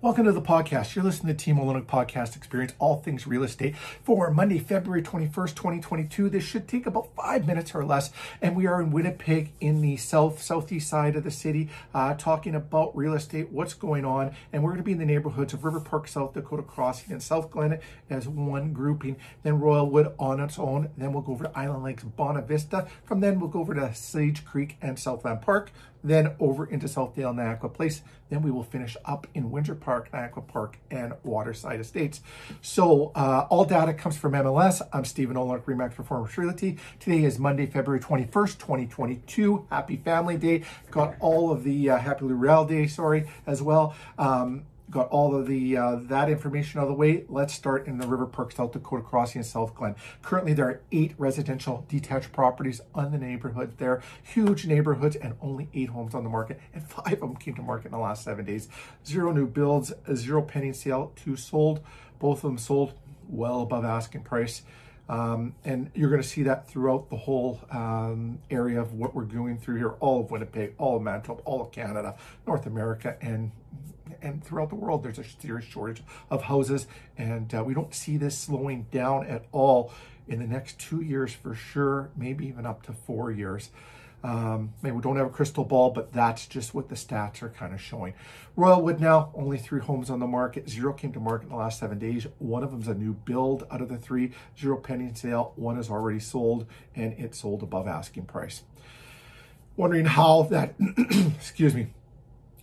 Welcome to the podcast. You're listening to Team Olyniuk Podcast Experience, all things real estate for Monday, February 21st, 2022. This should take about five minutes or less. And we are in Winnipeg in the south, southeast side of the city, uh, talking about real estate, what's going on. And we're going to be in the neighborhoods of River Park, South Dakota Crossing, and South Glen as one grouping. Then Royalwood on its own. Then we'll go over to Island Lakes, Bonavista. From then we'll go over to Sage Creek and Southland Park then over into Southdale, Niakwa Place. Then we will finish up in Windsor Park, Niakwa Park, and Waterside Estates. So uh, all data comes from MLS. I'm Stephen Olyniuk, Remax Performance Realty. Today is Monday, February 21st, 2022. Happy Family Day. Got all of the uh, Happy Riel Day, sorry, as well. Um, got all of the uh, that information out of the way. Let's start in the River Park, South Dakota Crossing, and South Glen. Currently, there are eight residential detached properties on the neighborhood there. Huge neighborhoods and only eight homes on the market, and five of them came to market in the last seven days. Zero new builds, zero pending sale, two sold. Both of them sold well above asking price. Um, and you're going to see that throughout the whole um, area of what we're going through here, all of Winnipeg, all of Manitoba, all of Canada, North America, and and throughout the world, there's a serious shortage of houses, and uh, we don't see this slowing down at all in the next two years for sure, maybe even up to four years. Um, maybe we don't have a crystal ball, but that's just what the stats are kind of showing. Royalwood now, only three homes on the market. Zero came to market in the last seven days. One of them's a new build out of the three. Zero pending sale. One is already sold, and it sold above asking price. Wondering how that, excuse me,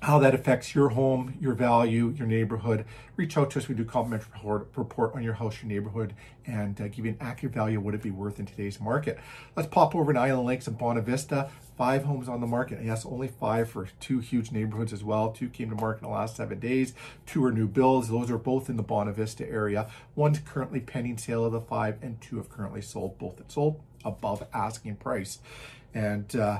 how that affects your home, your value, your neighborhood. Reach out to us. We do complimentary report, report on your house, your neighborhood, and uh, give you an accurate value of what it would be worth in today's market. Let's pop over to Island Lakes and Bonavista. Five homes on the market. Yes, only five for two huge neighborhoods as well. Two came to market in the last seven days. Two are new builds. Those are both in the Bonavista area. One's currently pending sale of the five, and two have currently sold. Both that sold above asking price. And uh,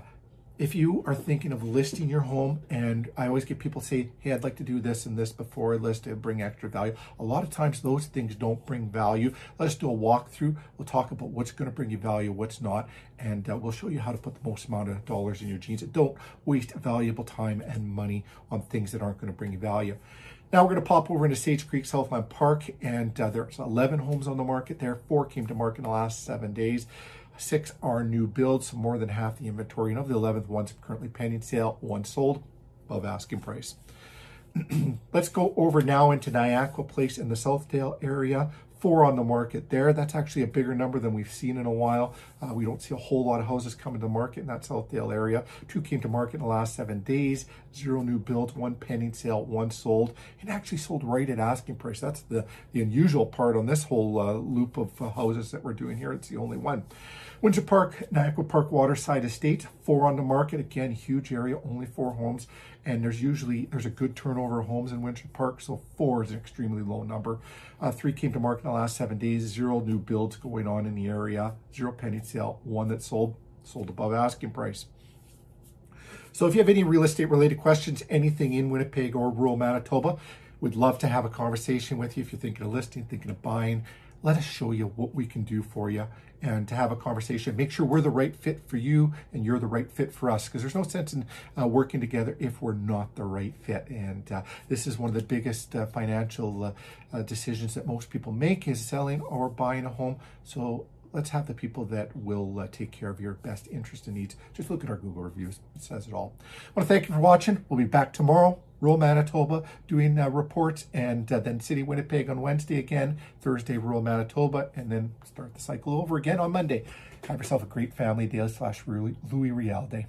if you are thinking of listing your home, and I always get people say, hey, I'd like to do this and this before I list to bring extra value. A lot of times those things don't bring value. Let's do a walkthrough. We'll talk about what's going to bring you value, what's not, and uh, we'll show you how to put the most amount of dollars in your jeans. Don't waste valuable time and money on things that aren't going to bring you value. Now we're going to pop over into Sage Creek Southland Park, and uh, there's 11 homes on the market there. Four came to market in the last seven days. Six are new builds, more than half the inventory. And of the 11th ones currently pending sale, one sold above asking price. Let's go over now into Niakwa Place in the Southdale area four on the market there. That's actually a bigger number than we've seen in a while. Uh, we don't see a whole lot of houses coming to market in that Southdale area. Two came to market in the last seven days. Zero new builds, one pending sale, one sold, and actually sold right at asking price. That's the, the unusual part on this whole uh, loop of uh, houses that we're doing here. It's the only one. Windsor Park, Niakwa Park Waterside Estate, four on the market. Again, huge area, only four homes. And there's usually, there's a good turnover of homes in Windsor Park, so four is an extremely low number. Uh, three came to market in the last seven days, zero new builds going on in the area, zero pending sale, one that sold, sold above asking price. So if you have any real estate related questions, anything in Winnipeg or rural Manitoba, we'd love to have a conversation with you if you're thinking of listing, thinking of buying let us show you what we can do for you and to have a conversation. Make sure we're the right fit for you and you're the right fit for us because there's no sense in uh, working together if we're not the right fit. And uh, this is one of the biggest uh, financial uh, uh, decisions that most people make is selling or buying a home. So let's have the people that will uh, take care of your best interest and needs. Just look at our Google reviews. It says it all. I want to thank you for watching. We'll be back tomorrow rural Manitoba doing uh, reports, and uh, then City Winnipeg on Wednesday again, Thursday rural Manitoba, and then start the cycle over again on Monday. Have yourself a great family day slash Louis Riel day.